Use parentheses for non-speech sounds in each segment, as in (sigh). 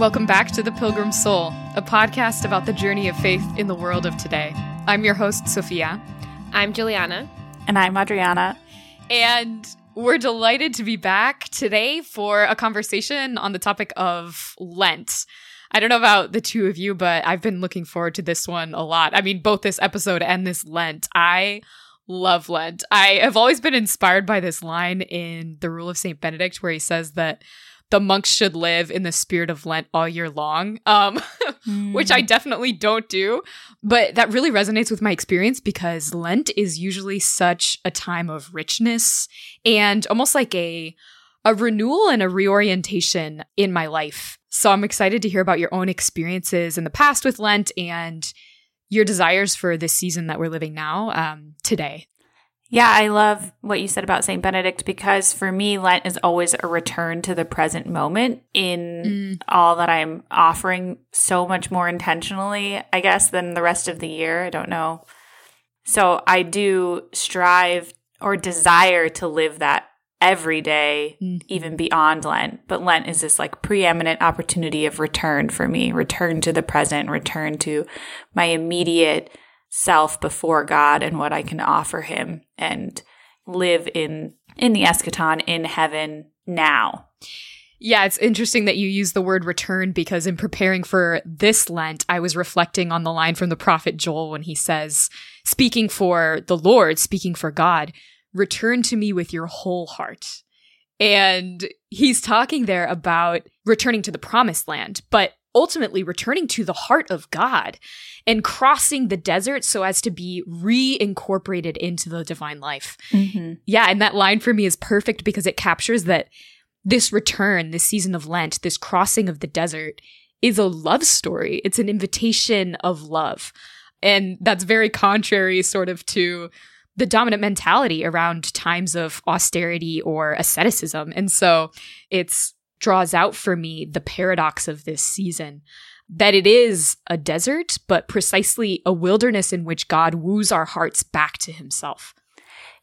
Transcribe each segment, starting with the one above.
Welcome back to The Pilgrim Soul, a podcast about the journey of faith in the world of today. I'm your host, Sofia. I'm Giuliana. And I'm Adrianna. And we're delighted to be back today for a conversation on the topic of Lent. I don't know about the two of you, but I've been looking forward to this one a lot. I mean, both this episode and this Lent. I love Lent. I have always been inspired by this line in The Rule of St. Benedict where he says that the monks should live in the spirit of Lent all year long, um, mm. (laughs) which I definitely don't do. But that really resonates with my experience because Lent is usually such a time of richness and almost like a a renewal and a reorientation in my life. So I'm excited to hear about your own experiences in the past with Lent and your desires for this season that we're living now um, today. Yeah, I love what you said about St. Benedict because for me, Lent is always a return to the present moment in mm. all that I'm offering so much more intentionally, I guess, than the rest of the year. I don't know. So I do strive or desire to live that every day, mm. even beyond Lent. But Lent is this like preeminent opportunity of return for me, return to the present, return to my immediate self before God and what I can offer him and live in in the eschaton in heaven now. Yeah, it's interesting that you use the word return because in preparing for this Lent, I was reflecting on the line from the prophet Joel when he says, speaking for the Lord, speaking for God, return to me with your whole heart. And he's talking there about returning to the promised land, but ultimately returning to the heart of God and crossing the desert so as to be reincorporated into the divine life. Mm-hmm. Yeah, and that line for me is perfect because it captures that this return, this season of Lent, this crossing of the desert is a love story. It's an invitation of love. And that's very contrary, sort of, to the dominant mentality around times of austerity or asceticism. And so it's draws out for me the paradox of this season that it is a desert, but precisely a wilderness in which God woos our hearts back to himself.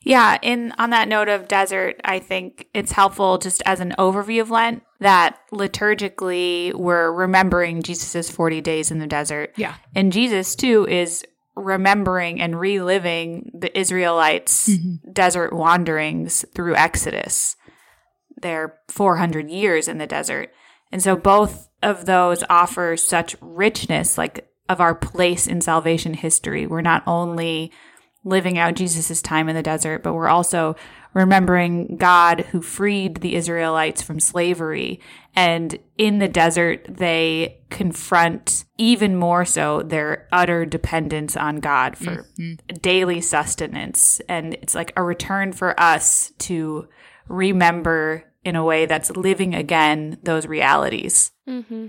Yeah, in on that note of desert, I think it's helpful just as an overview of Lent that liturgically we're remembering Jesus's 40 days in the desert. Yeah. And Jesus too is remembering and reliving the Israelites' mm-hmm. desert wanderings through Exodus their 400 years in the desert. And so both of those offer such richness, like of our place in salvation history. We're not only living out Jesus' time in the desert, but we're also remembering God who freed the Israelites from slavery. And in the desert, they confront even more so their utter dependence on God for mm-hmm. daily sustenance. And it's like a return for us to remember in a way that's living again those realities. Mm-hmm.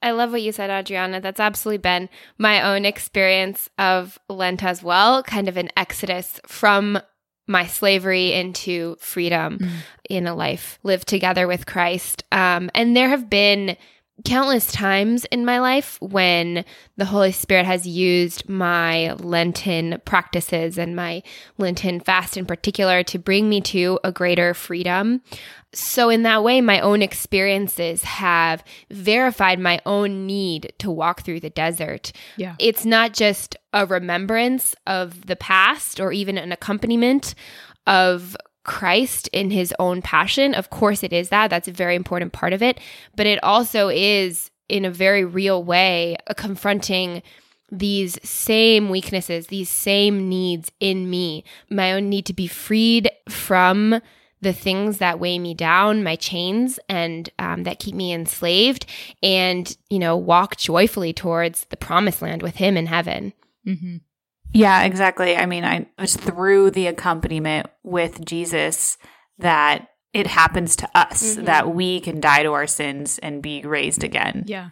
I love what you said, Adrianna. That's absolutely been my own experience of Lent as well, kind of an exodus from my slavery into freedom mm. in a life lived together with Christ. Um, and there have been countless times in my life when the Holy Spirit has used my Lenten practices and my Lenten fast in particular to bring me to a greater freedom. So, in that way, my own experiences have verified my own need to walk through the desert. Yeah. It's not just a remembrance of the past or even an accompaniment of Christ in his own passion. Of course, it is that. That's a very important part of it. But it also is, in a very real way, confronting these same weaknesses, these same needs in me, my own need to be freed from the things that weigh me down, my chains, and um, that keep me enslaved, and, you know, walk joyfully towards the promised land with Him in heaven. Mm-hmm. Yeah, exactly. I mean, I it's through the accompaniment with Jesus that it happens to us mm-hmm. that we can die to our sins and be raised again. Yeah.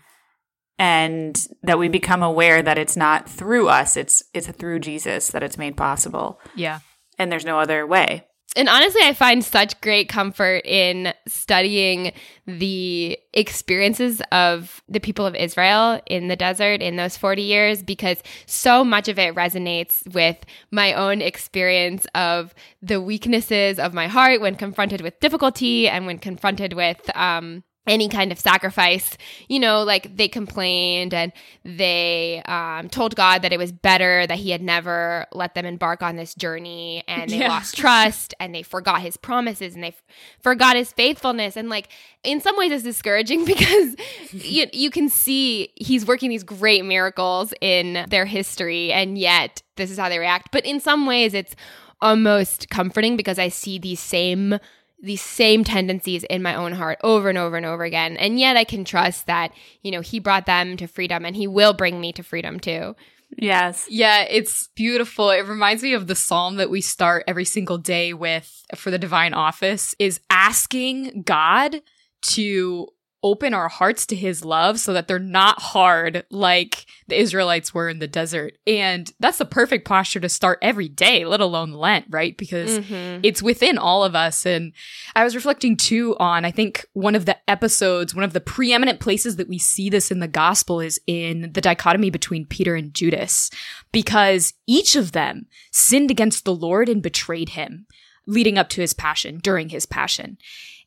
And that we become aware that it's not through us, it's it's through Jesus that it's made possible. Yeah. And there's no other way and honestly, I find such great comfort in studying the experiences of the people of Israel in the desert in those 40 years because so much of it resonates with my own experience of the weaknesses of my heart when confronted with difficulty and when confronted with um, any kind of sacrifice. You know, like they complained and they um, told God that it was better that He had never let them embark on this journey, and they Yeah. lost trust and they forgot His promises and they f- forgot His faithfulness. And like in some ways, it's discouraging (laughs) because you you can see He's working these great miracles in their history, and yet this is how they react. But in some ways, it's almost comforting because I see these same these same tendencies in my own heart over and over and over again. And yet I can trust that, you know, he brought them to freedom and he will bring me to freedom too. Yes. Yeah, it's beautiful. It reminds me of the psalm that we start every single day with for the divine office is asking God to open our hearts to his love so that they're not hard like the Israelites were in the desert. And that's the perfect posture to start every day, let alone Lent, right? Because Mhm. it's within all of us. And I was reflecting too on, I think one of the episodes, one of the preeminent places that we see this in the gospel is in the dichotomy between Peter and Judas, because each of them sinned against the Lord and betrayed him leading up to his passion, during his passion.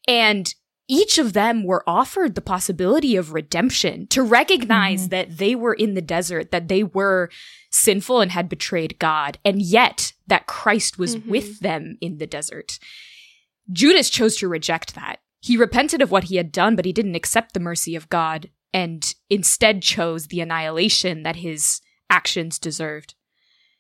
And each of them were offered the possibility of redemption to recognize that they were in the desert, that they were sinful and had betrayed God, and yet that Christ was Mhm. with them in the desert. Judas chose to reject that. He repented of what he had done, but he didn't accept the mercy of God and instead chose the annihilation that his actions deserved.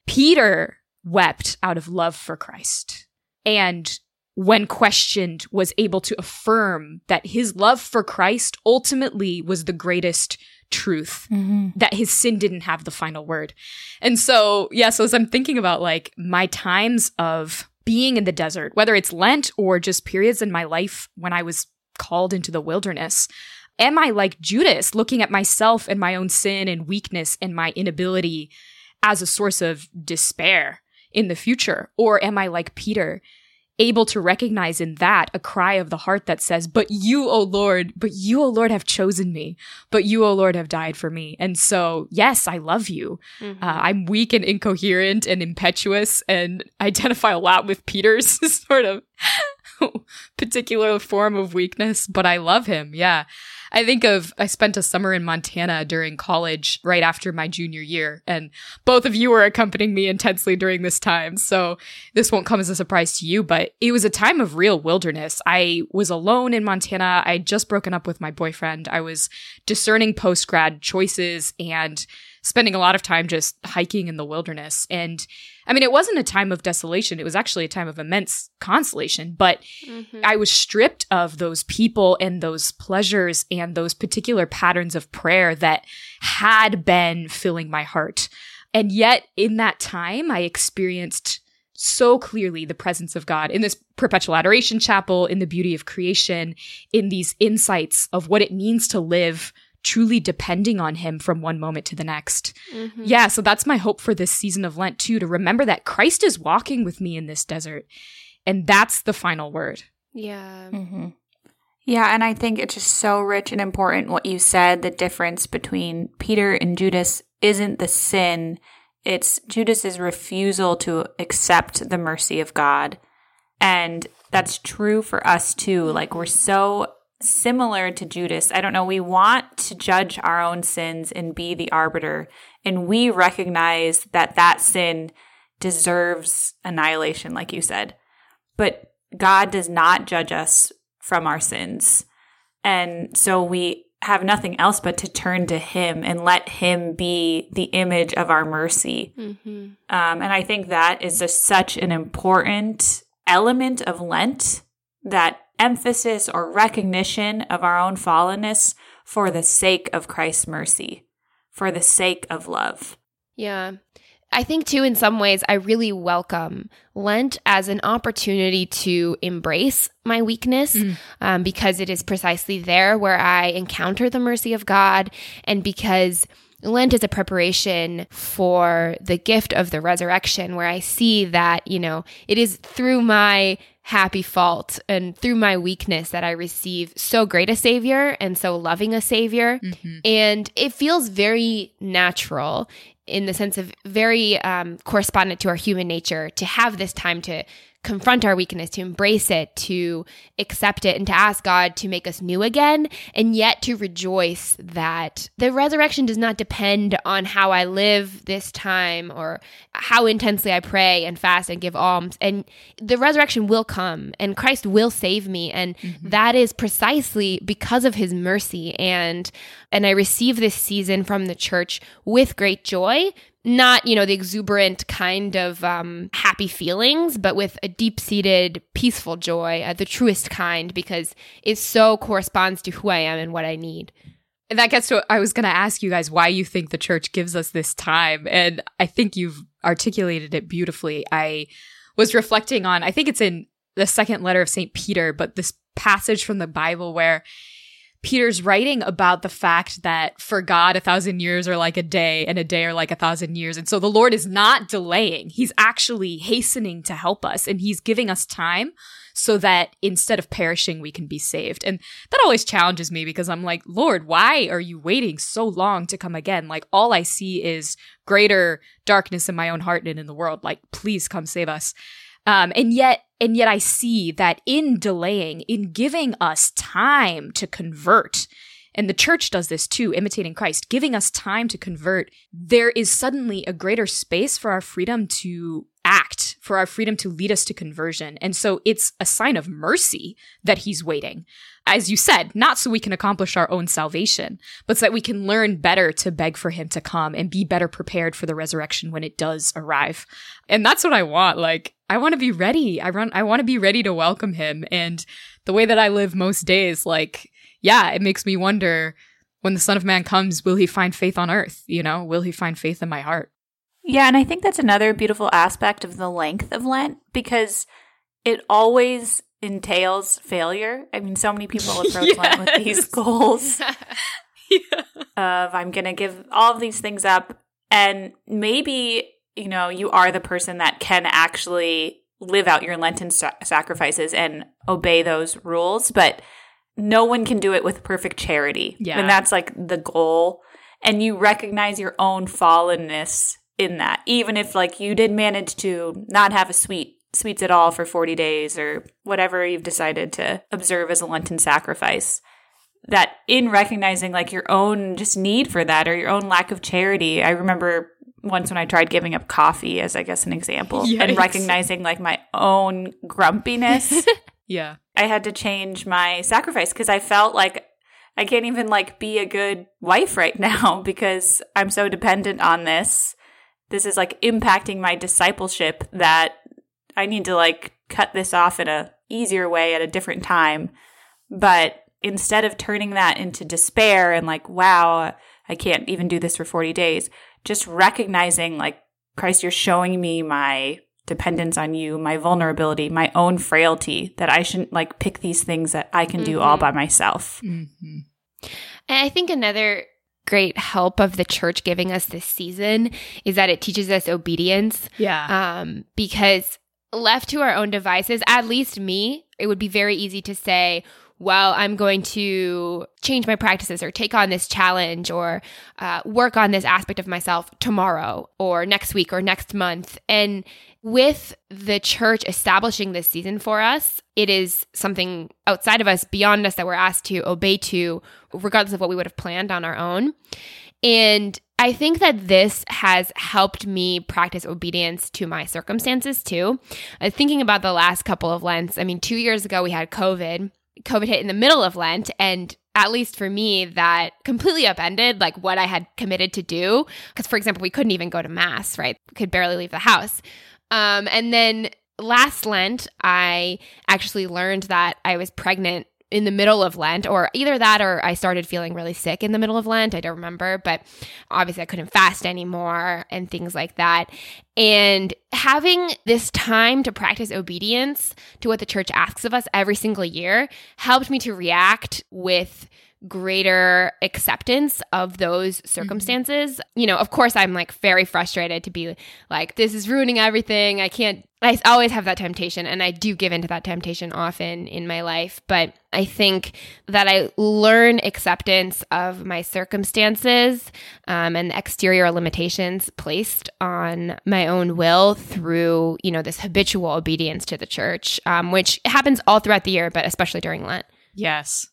Peter wept out of love for Christ and when questioned was able to affirm that his love for Christ ultimately was the greatest truth Mm-hmm. that his sin didn't have the final word. And so, yeah, so as I'm thinking about like my times of being in the desert, whether it's Lent or just periods in my life when I was called into the wilderness, am I like Judas, looking at myself and my own sin and weakness and my inability as a source of despair in the future? Or am I like Peter, able to recognize in that a cry of the heart that says, But you, O Lord, but you, O Lord, have chosen me, but you, O Lord, have died for me. And so, yes, I love you. Mhm. Uh, I'm weak and incoherent and impetuous and identify a lot with Peter's (laughs) sort of (laughs) particular form of weakness, but I love him. Yeah. I think of, I spent a summer in Montana during college right after my junior year, and both of you were accompanying me intensely during this time. So this won't come as a surprise to you, but it was a time of real wilderness. I was alone in Montana. I'd just broken up with my boyfriend. I was discerning post grad choices and spending a lot of time just hiking in the wilderness. And I mean, it wasn't a time of desolation. It was actually a time of immense consolation, but Mhm. I was stripped of those people and those pleasures and those particular patterns of prayer that had been filling my heart. And yet, in that time, I experienced so clearly the presence of God in this perpetual adoration chapel, in the beauty of creation, in these insights of what it means to live truly depending on Him from one moment to the next. Mhm. Yeah, so that's my hope for this season of Lent too, to remember that Christ is walking with me in this desert. And that's the final word. Yeah. Mm-hmm. Yeah, and I think it's just so rich and important what you said. The difference between Peter and Judas isn't the sin, it's Judas's refusal to accept the mercy of God. And that's true for us too. Like, we're so similar to Judas. I don't know. We want to judge our own sins and be the arbiter. And we recognize that that sin deserves annihilation, like you said. But God does not judge us from our sins. And so we have nothing else but to turn to Him and let Him be the image of our mercy. Mhm. Um, and I think that is just such an important element of Lent that emphasis or recognition of our own fallenness for the sake of Christ's mercy, for the sake of love. Yeah. I think, too, in some ways, I really welcome Lent as an opportunity to embrace my weakness Mm. um, because it is precisely there where I encounter the mercy of God and because Lent is a preparation for the gift of the resurrection, where I see that, you know, it is through my happy fault and through my weakness that I receive so great a savior and so loving a savior. And it feels very natural in the sense of very um, correspondent to our human nature to have this time to confront our weakness, to embrace it, to accept it, and to ask God to make us new again, and yet to rejoice that the resurrection does not depend on how I live this time or how intensely I pray and fast and give alms. And the resurrection will come and Christ will save me. And mm-hmm. that is precisely because of his mercy. And and I receive this season from the church with great joy not you know the exuberant kind of um, happy feelings but with a deep-seated peaceful joy uh, the truest kind because it so corresponds to who i am and what i need. And that gets to i was going to ask you guys why you think the church gives us this time and i think you've articulated it beautifully. I was reflecting on i think it's in the second letter of st peter but this passage from the bible where Peter's writing about the fact that for God, a thousand years are like a day and a day are like a thousand years. And so the Lord is not delaying. He's actually hastening to help us and he's giving us time so that instead of perishing, we can be saved. And that always challenges me because I'm like, Lord, why are you waiting so long to come again? Like all I see is greater darkness in my own heart and in the world. Like, please come save us. Um, and yet, and yet I see that in delaying, in giving us time to convert, and the church does this too, imitating Christ, giving us time to convert, there is suddenly a greater space for our freedom to act, for our freedom to lead us to conversion. And so it's a sign of mercy that he's waiting as you said, not so we can accomplish our own salvation, but so that we can learn better to beg for him to come and be better prepared for the resurrection when it does arrive. And that's what I want. Like, I want to be ready. I run, I want to be ready to welcome him. And the way that I live most days, like, yeah, it makes me wonder when the Son of Man comes, will he find faith on earth? You know, will he find faith in my heart? Yeah, and I think that's another beautiful aspect of the length of Lent because it always entails failure. I mean, so many people (laughs) approach yes. Lent with these goals (laughs) yeah. of I'm going to give all of these things up. And maybe, you know, you are the person that can actually live out your Lenten sa- sacrifices and obey those rules. But no one can do it with perfect charity. Yeah. And that's like the goal. And you recognize your own fallenness in that, even if like you did manage to not have a sweet sweets at all for 40 days or whatever you've decided to observe as a Lenten sacrifice. That in recognizing like your own just need for that or your own lack of charity. I remember once when I tried giving up coffee as I guess an example (laughs) Yikes. and recognizing like my own grumpiness. (laughs) yeah. I had to change my sacrifice because I felt like I can't even like be a good wife right (laughs) now because I'm so dependent on this. This is like impacting my discipleship that I need to like cut this off in a easier way at a different time. But instead of turning that into despair and like, wow, I can't even do this for 40 days, just recognizing like, Christ, you're showing me my dependence on you, my vulnerability, my own frailty, that I shouldn't like pick these things that I can mm-hmm. do all mm-hmm. by myself. Mm-hmm. And I think another great help of the church giving us this season is that it teaches us obedience. Yeah. Um, because left to our own devices, at least me, it would be very easy to say, well, I'm going to change my practices or take on this challenge or uh, work on this aspect of myself tomorrow or next week or next month. And with the church establishing this season for us, it is something outside of us, beyond us, that we're asked to obey to, regardless of what we would have planned on our own. And I think that this has helped me practice obedience to my circumstances too. Uh, thinking about the last couple of Lents, I mean, two years ago we had COVID. COVID hit in the middle of Lent, and at least for me, that completely upended like what I had committed to do. Because, for example, we couldn't even go to mass, right? We could barely leave the house. Um, and then last Lent, I actually learned that I was pregnant in the middle of Lent, or either that or I started feeling really sick in the middle of Lent. I don't remember, but obviously I couldn't fast anymore and things like that. And having this time to practice obedience to what the church asks of us every single year helped me to react with greater acceptance of those circumstances. Mm-hmm. You know, of course, I'm like very frustrated to be like, this is ruining everything. I can't, I always have that temptation, and I do give into that temptation often in my life. But I think that I learn acceptance of my circumstances um, and the exterior limitations placed on my own will through, you know, this habitual obedience to the church, um, which happens all throughout the year, but especially during Lent. Yes.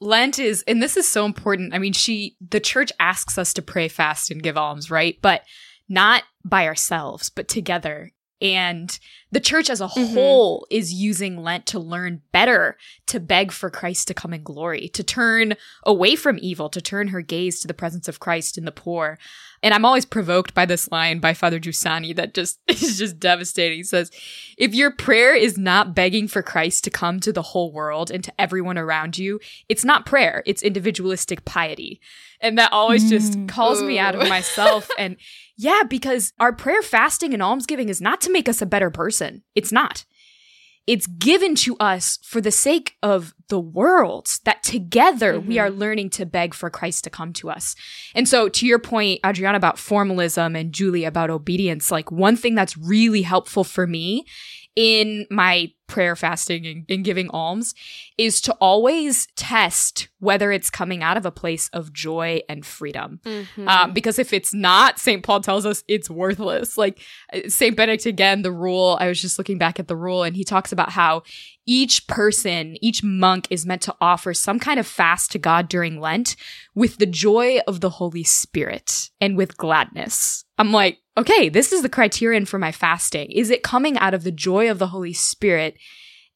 Lent is, and this is so important. I mean, she, the church asks us to pray, fast, and give alms, right? But not by ourselves, but together. And the church as a mm-hmm. whole is using Lent to learn better, to beg for Christ to come in glory, to turn away from evil, to turn her gaze to the presence of Christ in the poor. And I'm always provoked by this line by Father Giussani that just (laughs) is just devastating. He says, if your prayer is not begging for Christ to come to the whole world and to everyone around you, it's not prayer, it's individualistic piety. And that always just mm. calls Ooh. me out of (laughs) myself. and yeah, because our prayer, fasting, and almsgiving is not to make us a better person. It's not it's given to us for the sake of the world that together mm-hmm. we are learning to beg for Christ to come to us. And so to your point, Adrianna, about formalism and Julie about obedience, like one thing that's really helpful for me in my prayer fasting and, and, giving alms is to always test whether it's coming out of a place of joy and freedom. Mm-hmm. Um, because if it's not, St. Paul tells us it's worthless. Like uh, St. Benedict, again, the rule, I was just looking back at the rule, and he talks about how each person, each monk is meant to offer some kind of fast to God during Lent with the joy of the Holy Spirit and with gladness. I'm like, okay, this is the criterion for my fasting. Is it coming out of the joy of the Holy Spirit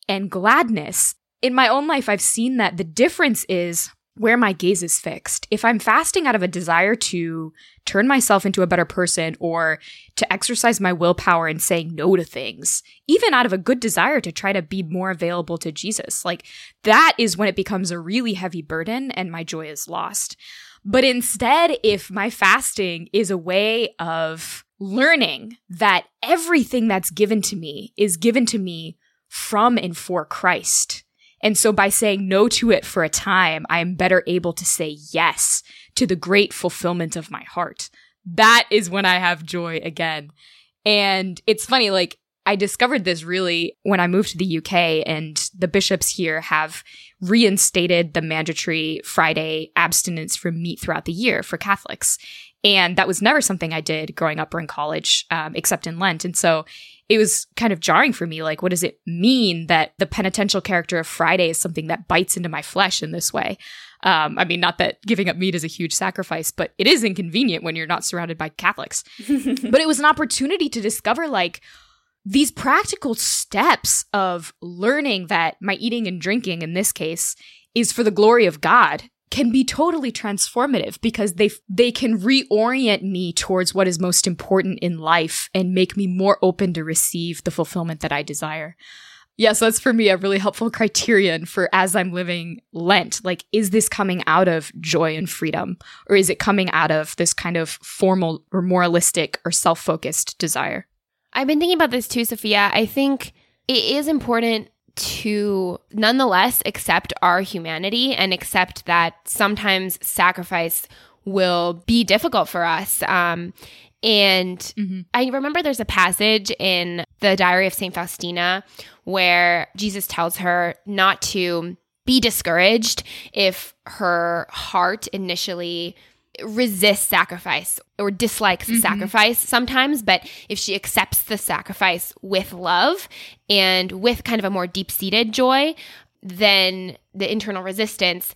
and gladness? In my own life, I've seen that the difference is where my gaze is fixed. If I'm fasting out of a desire to turn myself into a better person or to exercise my willpower and saying no to things, even out of a good desire to try to be more available to Jesus, like that is when it becomes a really heavy burden and my joy is lost. But instead, if my fasting is a way of learning that everything that's given to me is given to me from and for Christ. And so by saying no to it for a time, I am better able to say yes to the great fulfillment of my heart. That is when I have joy again. And it's funny, like, I discovered this really when I moved to the UK and the bishops here have reinstated the mandatory Friday abstinence from meat throughout the year for Catholics. And that was never something I did growing up or in college, um, except in Lent. And so it was kind of jarring for me. Like, what does it mean that the penitential character of Friday is something that bites into my flesh in this way? Um, I mean, not that giving up meat is a huge sacrifice, but it is inconvenient when you're not surrounded by Catholics. (laughs) but it was an opportunity to discover, like, these practical steps of learning that my eating and drinking in this case is for the glory of God can be totally transformative because they they can reorient me towards what is most important in life and make me more open to receive the fulfillment that I desire. Yes, that's for me a really helpful criterion for as I'm living Lent. Like, is this coming out of joy and freedom? Or is it coming out of this kind of formal or moralistic or self focused desire? I've been thinking about this too, Sofia. I think it is important to nonetheless accept our humanity and accept that sometimes sacrifice will be difficult for us. Um, and mm-hmm. I remember there's a passage in the Diary of St. Faustina where Jesus tells her not to be discouraged if her heart initially resists sacrifice or dislikes mm-hmm. sacrifice sometimes, but if she accepts the sacrifice with love and with kind of a more deep seated joy, then the internal resistance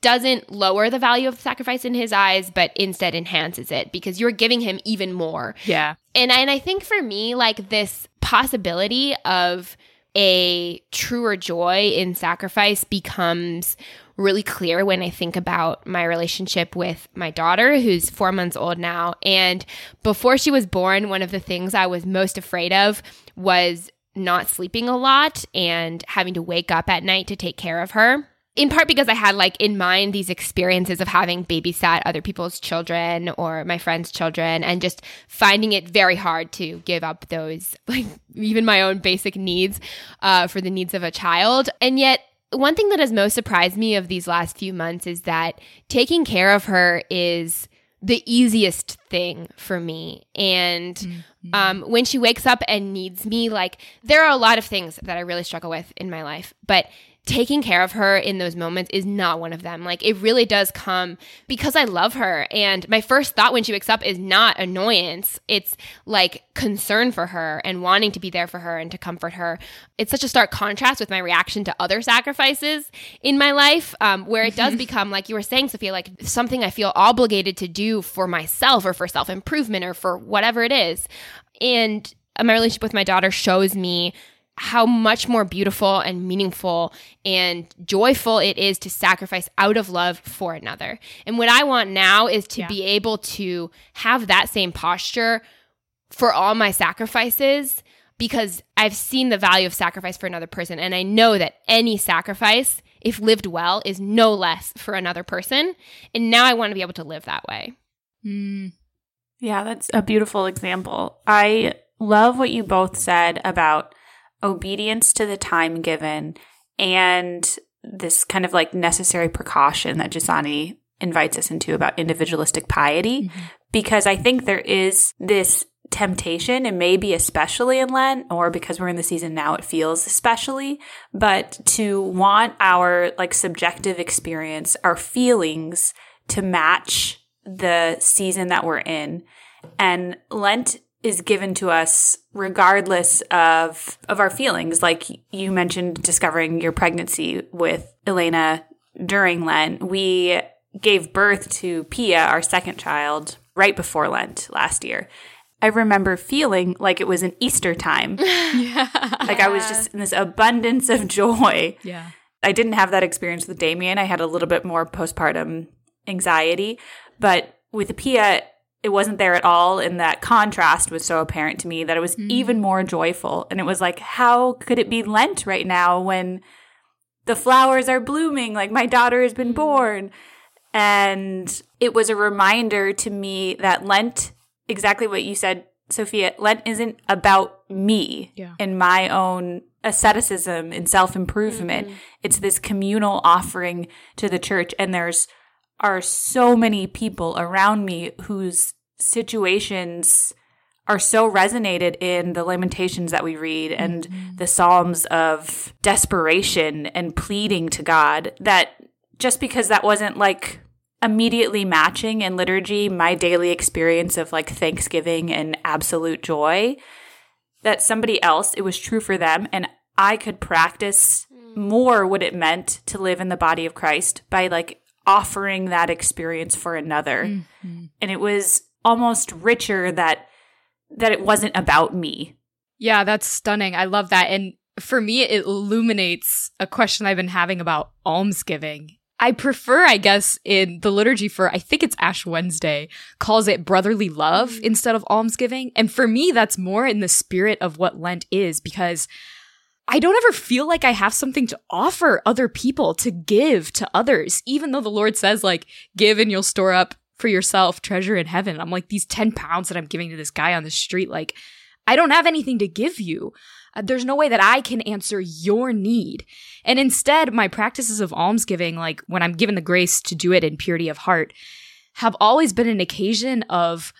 doesn't lower the value of the sacrifice in his eyes, but instead enhances it because you're giving him even more. Yeah. And and I think for me, like this possibility of a truer joy in sacrifice becomes really clear when I think about my relationship with my daughter, who's four months old now. And before she was born, one of the things I was most afraid of was not sleeping a lot and having to wake up at night to take care of her. In part because I had like in mind these experiences of having babysat other people's children or my friends' children and just finding it very hard to give up those, (laughs) like even my own basic needs uh, for the needs of a child. And yet one thing that has most surprised me of these last few months is that taking care of her is the easiest thing for me. And mm-hmm. um, when she wakes up and needs me, like there are a lot of things that I really struggle with in my life, but taking care of her in those moments is not one of them. Like it really does come because I love her. And my first thought when she wakes up is not annoyance. It's like concern for her and wanting to be there for her and to comfort her. It's such a stark contrast with my reaction to other sacrifices in my life, um, where it does (laughs) become, like you were saying, Sofia, like something I feel obligated to do for myself or for self improvement or for whatever it is. And my relationship with my daughter shows me how much more beautiful and meaningful and joyful it is to sacrifice out of love for another. And what I want now is to yeah. be able to have that same posture for all my sacrifices because I've seen the value of sacrifice for another person. And I know that any sacrifice, if lived well, is no less for another person. And now I want to be able to live that way. Mm. Yeah, that's a beautiful example. I love what you both said about obedience to the time given and this kind of like necessary precaution that Giussani invites us into about individualistic piety, mm-hmm. because I think there is this temptation, and maybe especially in Lent, or because we're in the season now, it feels especially, but to want our like subjective experience, our feelings to match the season that we're in. And Lent is given to us regardless of of our feelings. Like you mentioned discovering your pregnancy with Elena during Lent. We gave birth to Pia our second child right before Lent last year. I remember feeling like it was an Easter time. (laughs) Yeah. like I was just in this abundance of joy. Yeah. I didn't have that experience with Damien. I had a little bit more postpartum anxiety. But with Pia it wasn't there at all and that contrast was so apparent to me that it was mm. even more joyful and it was like how could it be lent right now when the flowers are blooming like my daughter has been mm. born and it was a reminder to me that lent exactly what you said sofia lent isn't about me yeah. and my own asceticism and self-improvement mm-hmm. it's this communal offering to the church and there's are so many people around me whose situations are so resonated in the lamentations that we read and mm-hmm. the psalms of desperation and pleading to God that just because that wasn't like immediately matching in liturgy my daily experience of like thanksgiving and absolute joy that somebody else it was true for them and I could practice mm. more what it meant to live in the body of Christ by like offering that experience for another. Mm-hmm. And it was almost richer that that it wasn't about me. Yeah, that's stunning. I love that. And for me, it illuminates a question I've been having about almsgiving. I prefer, I guess, in the liturgy for, I think it's Ash Wednesday, calls it brotherly love mm-hmm. instead of almsgiving. And for me, that's more in the spirit of what Lent is because I don't ever feel like I have something to offer other people to give to others, even though the Lord says, like, give and you'll store up for yourself treasure in heaven. I'm like, these 10 pounds that I'm giving to this guy on the street, like, I don't have anything to give you. Uh, there's no way that I can answer your need. And instead, my practices of almsgiving, like when I'm given the grace to do it in purity of heart, have always been an occasion of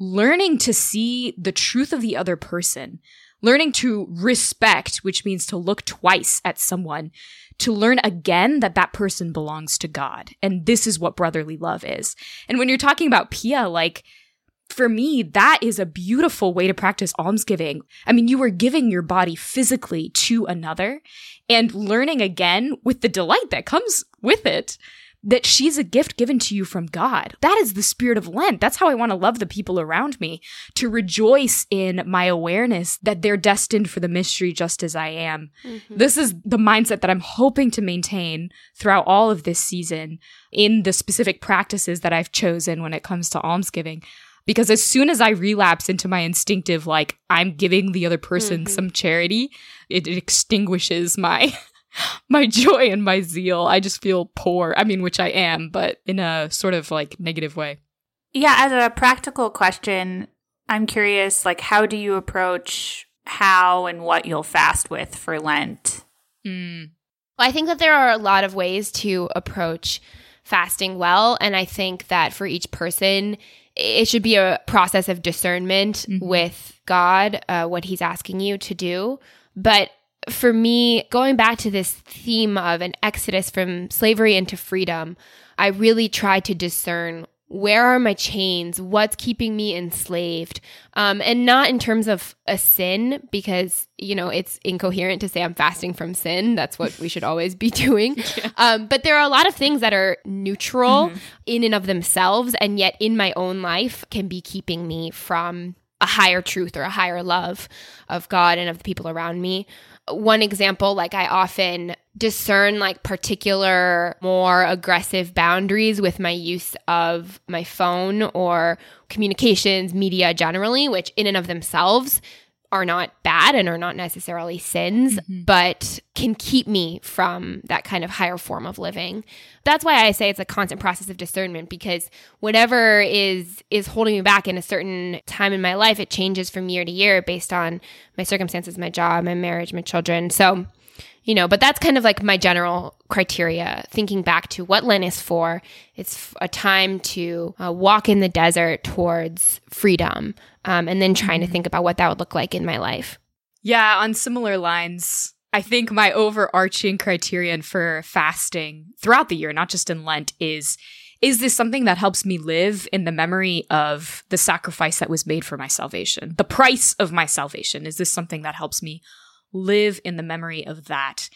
learning to see the truth of the other person, learning to respect, which means to look twice at someone, to learn again that that person belongs to God. And this is what brotherly love is. And when you're talking about Pia, like, for me, that is a beautiful way to practice almsgiving. I mean, you are giving your body physically to another and learning again with the delight that comes with it that she's a gift given to you from God. That is the spirit of Lent. That's how I want to love the people around me, to rejoice in my awareness that they're destined for the mystery just as I am. Mm-hmm. This is the mindset that I'm hoping to maintain throughout all of this season in the specific practices that I've chosen when it comes to almsgiving. Because as soon as I relapse into my instinctive, like, I'm giving the other person mm-hmm. some charity, it, it extinguishes my (laughs) (gasps) my joy and my zeal. I just feel poor. I mean, which I am, but in a sort of like negative way. Yeah, as a practical question, I'm curious like how do you approach how and what you'll fast with for Lent? Mm. Well, I think that there are a lot of ways to approach fasting well. And I think that for each person, it should be a process of discernment mm-hmm. with God, uh, what He's asking you to do. But for me, going back to this theme of an exodus from slavery into freedom, I really try to discern where are my chains? What's keeping me enslaved? Um, and not in terms of a sin, because, you know, it's incoherent to say I'm fasting from sin. That's what we should always be (laughs) doing. (laughs) Yeah. Um, but there are a lot of things that are neutral mm-hmm. in and of themselves, and yet in my own life can be keeping me from a higher truth or a higher love of God and of the people around me one example, like I often discern like particular more aggressive boundaries with my use of my phone or communications media generally, which in and of themselves are not bad and are not necessarily sins, mm-hmm. but can keep me from that kind of higher form of living. That's why I say it's a constant process of discernment because whatever is is holding me back in a certain time in my life, it changes from year to year based on my circumstances, my job, my marriage, my children. So you know, but that's kind of like my general criteria. Thinking back to what Lent is for, it's a time to uh, walk in the desert towards freedom, um, and then trying to mm-hmm. think about what that would look like in my life. Yeah, on similar lines, I think my overarching criterion for fasting throughout the year, not just in Lent, is is this something that helps me live in the memory of the sacrifice that was made for my salvation? The price of my salvation. Is this something that helps me live in the memory of that.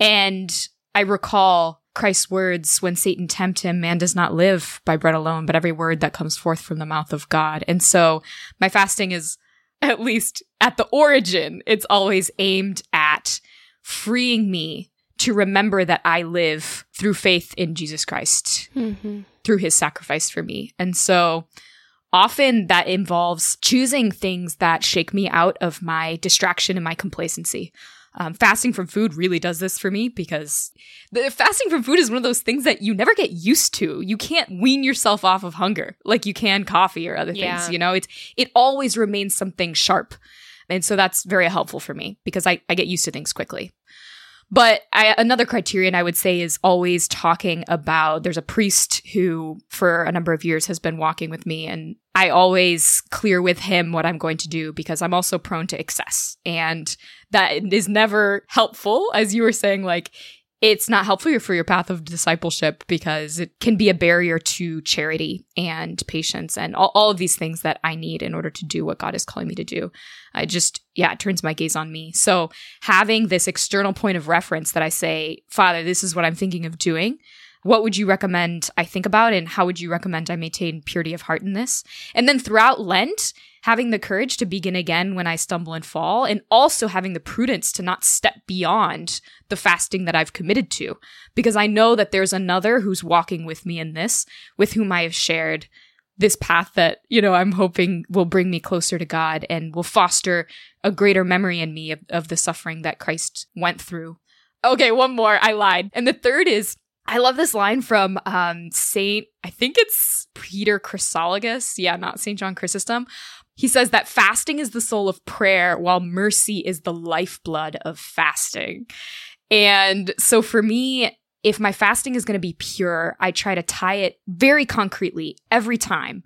And I recall Christ's words when Satan tempt him, man does not live by bread alone, but every word that comes forth from the mouth of God. And so my fasting is (laughs) at least at the origin, it's always aimed at freeing me to remember that I live through faith in Jesus Christ, mm-hmm. through his sacrifice for me. And so often that involves choosing things that shake me out of my distraction and my complacency. Um, fasting from food really does this for me because the fasting from food is one of those things that you never get used to. You can't wean yourself off of hunger like you can coffee or other yeah. things. You know, it's it always remains something sharp, and so that's very helpful for me because I I get used to things quickly. But I, another criterion I would say is always talking about there's a priest who, for a number of years, has been walking with me, and I always clear with him what I'm going to do because I'm also prone to excess. And that is never helpful, as you were saying, like, it's not helpful for your path of discipleship because it can be a barrier to charity and patience and all, all of these things that I need in order to do what God is calling me to do. I just, yeah, it turns my gaze on me. So having this external point of reference that I say, Father, this is what I'm thinking of doing. What would you recommend I think about, and how would you recommend I maintain purity of heart in this? And then throughout Lent, having the courage to begin again when I stumble and fall, and also having the prudence to not step beyond the fasting that I've committed to, because I know that there's another who's walking with me in this, with whom I have shared this path that, you know, I'm hoping will bring me closer to God and will foster a greater memory in me of, of the suffering that Christ went through. Okay, one more. I lied. And the third is I love this line from um, Saint, I think it's Peter Chrysologus. Yeah, not Saint John Chrysostom. He says that fasting is the soul of prayer, while mercy is the lifeblood of fasting. And so for me, if my fasting is going to be pure, I try to tie it very concretely every time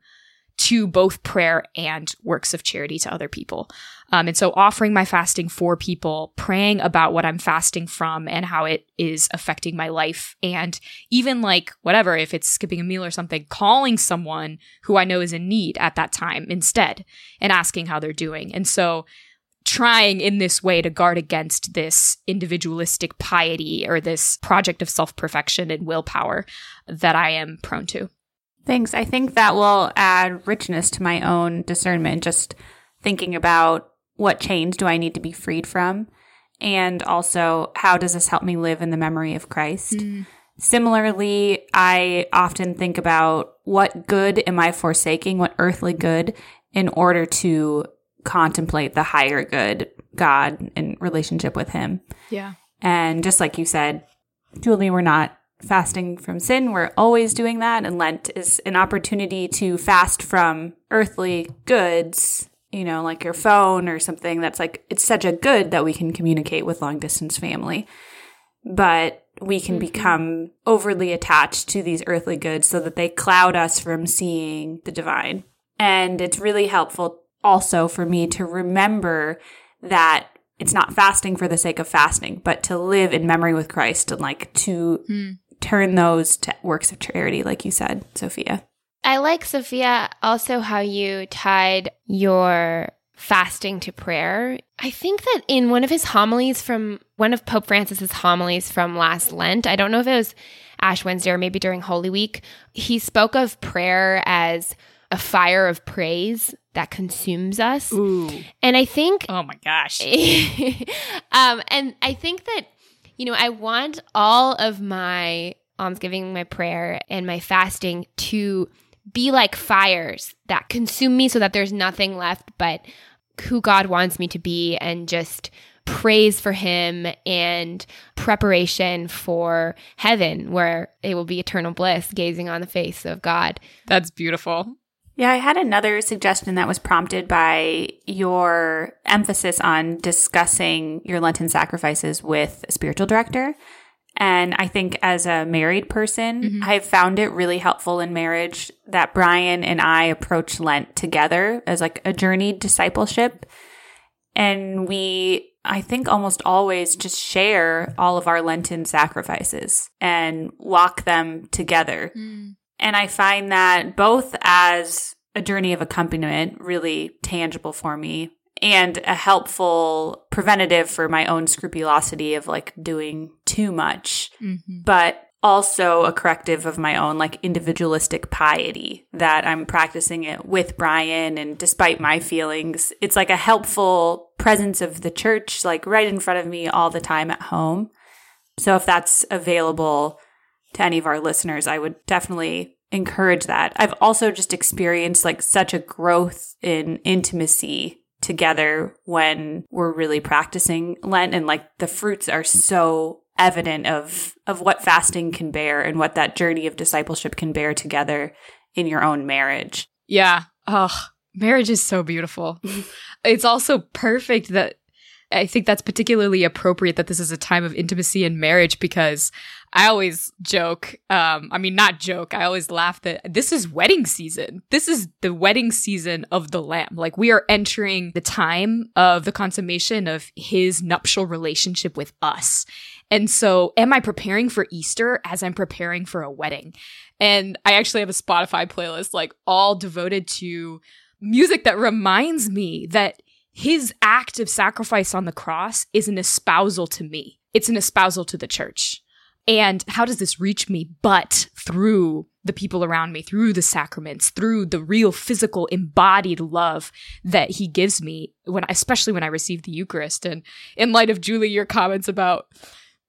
to both prayer and works of charity to other people. Um, and so offering my fasting for people, praying about what I'm fasting from and how it is affecting my life. And even like whatever, if it's skipping a meal or something, calling someone who I know is in need at that time instead and asking how they're doing. And so trying in this way to guard against this individualistic piety or this project of self perfection and willpower that I am prone to. Thanks. I think that will add richness to my own discernment, just thinking about what chains do I need to be freed from? And also, how does this help me live in the memory of Christ? Mm. Similarly, I often think about what good am I forsaking, what earthly good, in order to contemplate the higher good, God, and relationship with Him. Yeah. And just like you said, Julie, we're not fasting from sin. We're always doing that. And Lent is an opportunity to fast from earthly goods you know, like your phone or something that's like, it's such a good that we can communicate with long distance family. but we can mm-hmm. become overly attached to these earthly goods so that they cloud us from seeing the divine. And it's really helpful also for me to remember that it's not fasting for the sake of fasting, but to live in memory with Christ and like to mm. turn those to works of charity, like you said, Sofia. I like, Sofia, also how you tied your fasting to prayer. I think that in one of his homilies from one of Pope Francis's homilies from last Lent, I don't know if it was Ash Wednesday or maybe during Holy Week, he spoke of prayer as a fire of praise that consumes us. Ooh. And I think Oh my gosh. (laughs) um and I think that you know, I want all of my almsgiving, my prayer and my fasting to be like fires that consume me so that there's nothing left but who God wants me to be and just praise for him and preparation for heaven where it will be eternal bliss gazing on the face of God. That's beautiful. Yeah, I had another suggestion that was prompted by your emphasis on discussing your Lenten sacrifices with a spiritual director. And I think as a married person, mm-hmm. I've found it really helpful in marriage that Brian and I approach Lent together as like a journeyed discipleship. And we, I think almost always just share all of our Lenten sacrifices and walk them together. Mm. And I find that both as a journey of accompaniment really tangible for me and a helpful preventative for my own scrupulosity of like doing too much, mm-hmm. but also a corrective of my own like individualistic piety that I'm practicing it with Brian. And despite my feelings, it's like a helpful presence of the church, like right in front of me all the time at home. So if that's available to any of our listeners, I would definitely encourage that. I've also just experienced like such a growth in intimacy together when we're really practicing Lent and like the fruits are so evident of of what fasting can bear and what that journey of discipleship can bear together in your own marriage. Yeah. Oh, marriage is so beautiful. (laughs) it's also perfect that I think that's particularly appropriate that this is a time of intimacy and marriage because I always joke, um, I mean, not joke, I always laugh that this is wedding season. This is the wedding season of the Lamb. Like, we are entering the time of the consummation of his nuptial relationship with us. And so, am I preparing for Easter as I'm preparing for a wedding? And I actually have a Spotify playlist, like, all devoted to music that reminds me that his act of sacrifice on the cross is an espousal to me. It's an espousal to the church. And how does this reach me? But through the people around me, through the sacraments, through the real physical embodied love that he gives me when, especially when I receive the Eucharist. And in light of Julie, your comments about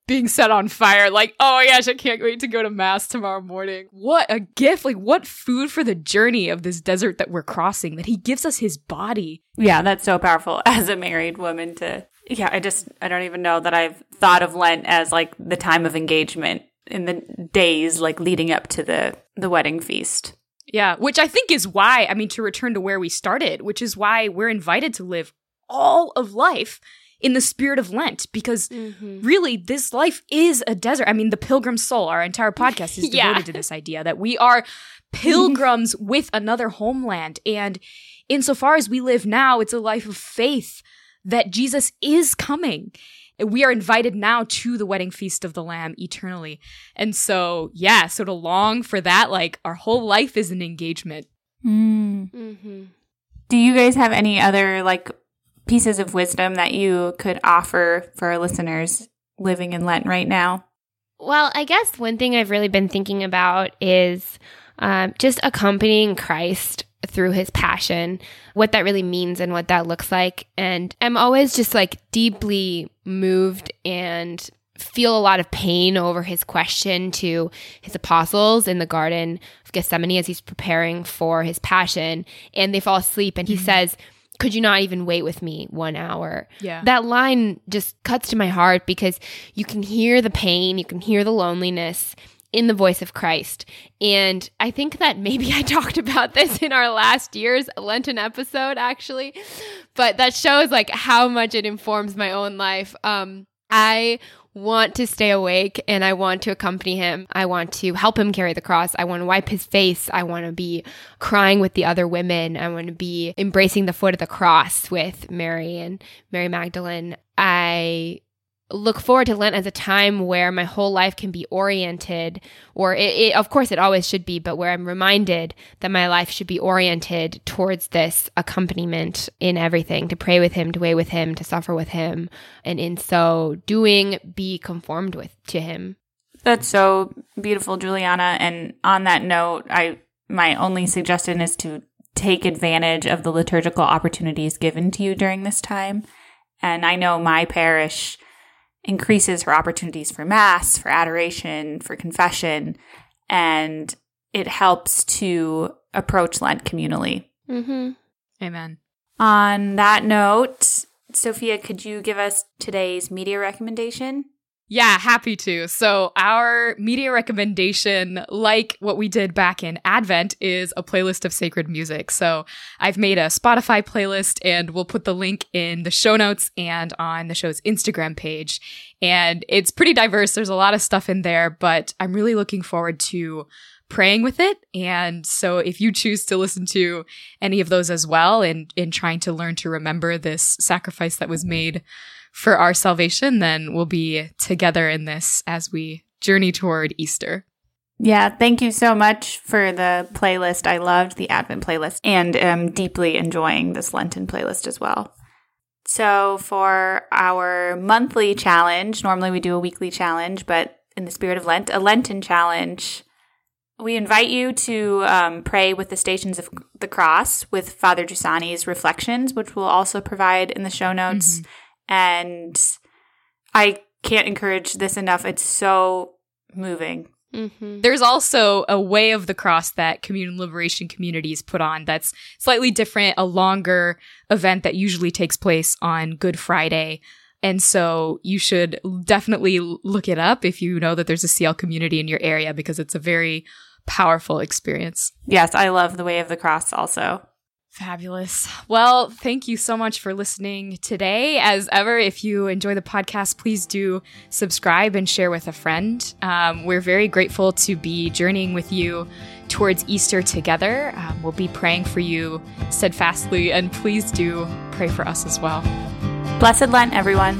being set on fire. Like, oh my gosh, I can't wait to go to mass tomorrow morning. What a gift. Like, what food for the journey of this desert that we're crossing that he gives us his body. Yeah, that's so powerful (laughs) as a married woman to, yeah, I just, I don't even know that I've thought of Lent as like the time of engagement in the days like leading up to the, the wedding feast. Yeah, which I think is why, I mean, to return to where we started, which is why we're invited to live all of life in the spirit of Lent because mm-hmm. really this life is a desert. I mean, the pilgrim soul, our entire podcast is (laughs) devoted yeah. to this idea that we are pilgrims (laughs) with another homeland. And insofar as we live now, it's a life of faith that Jesus is coming. We are invited now to the wedding feast of the Lamb eternally. And so, yeah, so to long for that, like our whole life is an engagement. Mm. Mm-hmm. Do you guys have any other like pieces of wisdom that you could offer for our listeners living in Lent right now? Well, I guess one thing I've really been thinking about is um, just accompanying Christ through his passion, what that really means and what that looks like. And I'm always just like deeply moved and feel a lot of pain over his question to his apostles in the Garden of Gethsemane as he's preparing for his passion. And they fall asleep, and he mm-hmm. says, could you not even wait with me one hour? Yeah. That line just cuts to my heart because you can hear the pain, you can hear the loneliness in the voice of Christ. And I think that maybe I (laughs) talked about this in our last year's Lenten episode, actually, but that shows like how much it informs my own life. Um, I want to stay awake and I want to accompany him. I want to help him carry the cross. I want to wipe his face. I want to be crying with the other women. I want to be embracing the foot of the cross with Mary and Mary Magdalene. I look forward to Lent as a time where my whole life can be oriented, or it, it, of course it always should be, but where I'm reminded that my life should be oriented towards this accompaniment in everything to pray with Him, to wait with Him, to suffer with Him, and in so doing, be conformed with to Him. That's so beautiful, Giuliana. And on that note, I my only suggestion is to take advantage of the liturgical opportunities given to you during this time. And I know my parish increases her opportunities for mass, for adoration, for confession, and it helps to approach Lent communally. Mm-hmm. Amen. On that note, Sofia, could you give us today's media recommendation? Yeah, happy to. So, our media recommendation, like what we did back in Advent, is a playlist of sacred music. So, I've made a Spotify playlist and we'll put the link in the show notes and on the show's Instagram page. And it's pretty diverse. There's a lot of stuff in there, but I'm really looking forward to praying with it. And so if you choose to listen to any of those as well and in trying to learn to remember this sacrifice that was made for our salvation, then we'll be together in this as we journey toward Easter. Yeah, thank you so much for the playlist. I loved the Advent playlist and am deeply enjoying this Lenten playlist as well. So, for our monthly challenge, normally we do a weekly challenge, but in the spirit of Lent, a Lenten challenge, we invite you to um, pray with the Stations of the Cross with Father Giussani's reflections, which we'll also provide in the show notes. Mm-hmm. And I can't encourage this enough. It's so moving. Mm-hmm. There's also a way of the cross that communion liberation communities put on that's slightly different, a longer event that usually takes place on Good Friday. And so you should definitely look it up if you know that there's a CL community in your area because it's a very powerful experience. Yes, I love the way of the cross also. Fabulous. Well, thank you so much for listening today. As ever, if you enjoy the podcast, please do subscribe and share with a friend. Um, we're very grateful to be journeying with you towards Easter together. Um, we'll be praying for you steadfastly, and please do pray for us as well. Blessed Lent, everyone.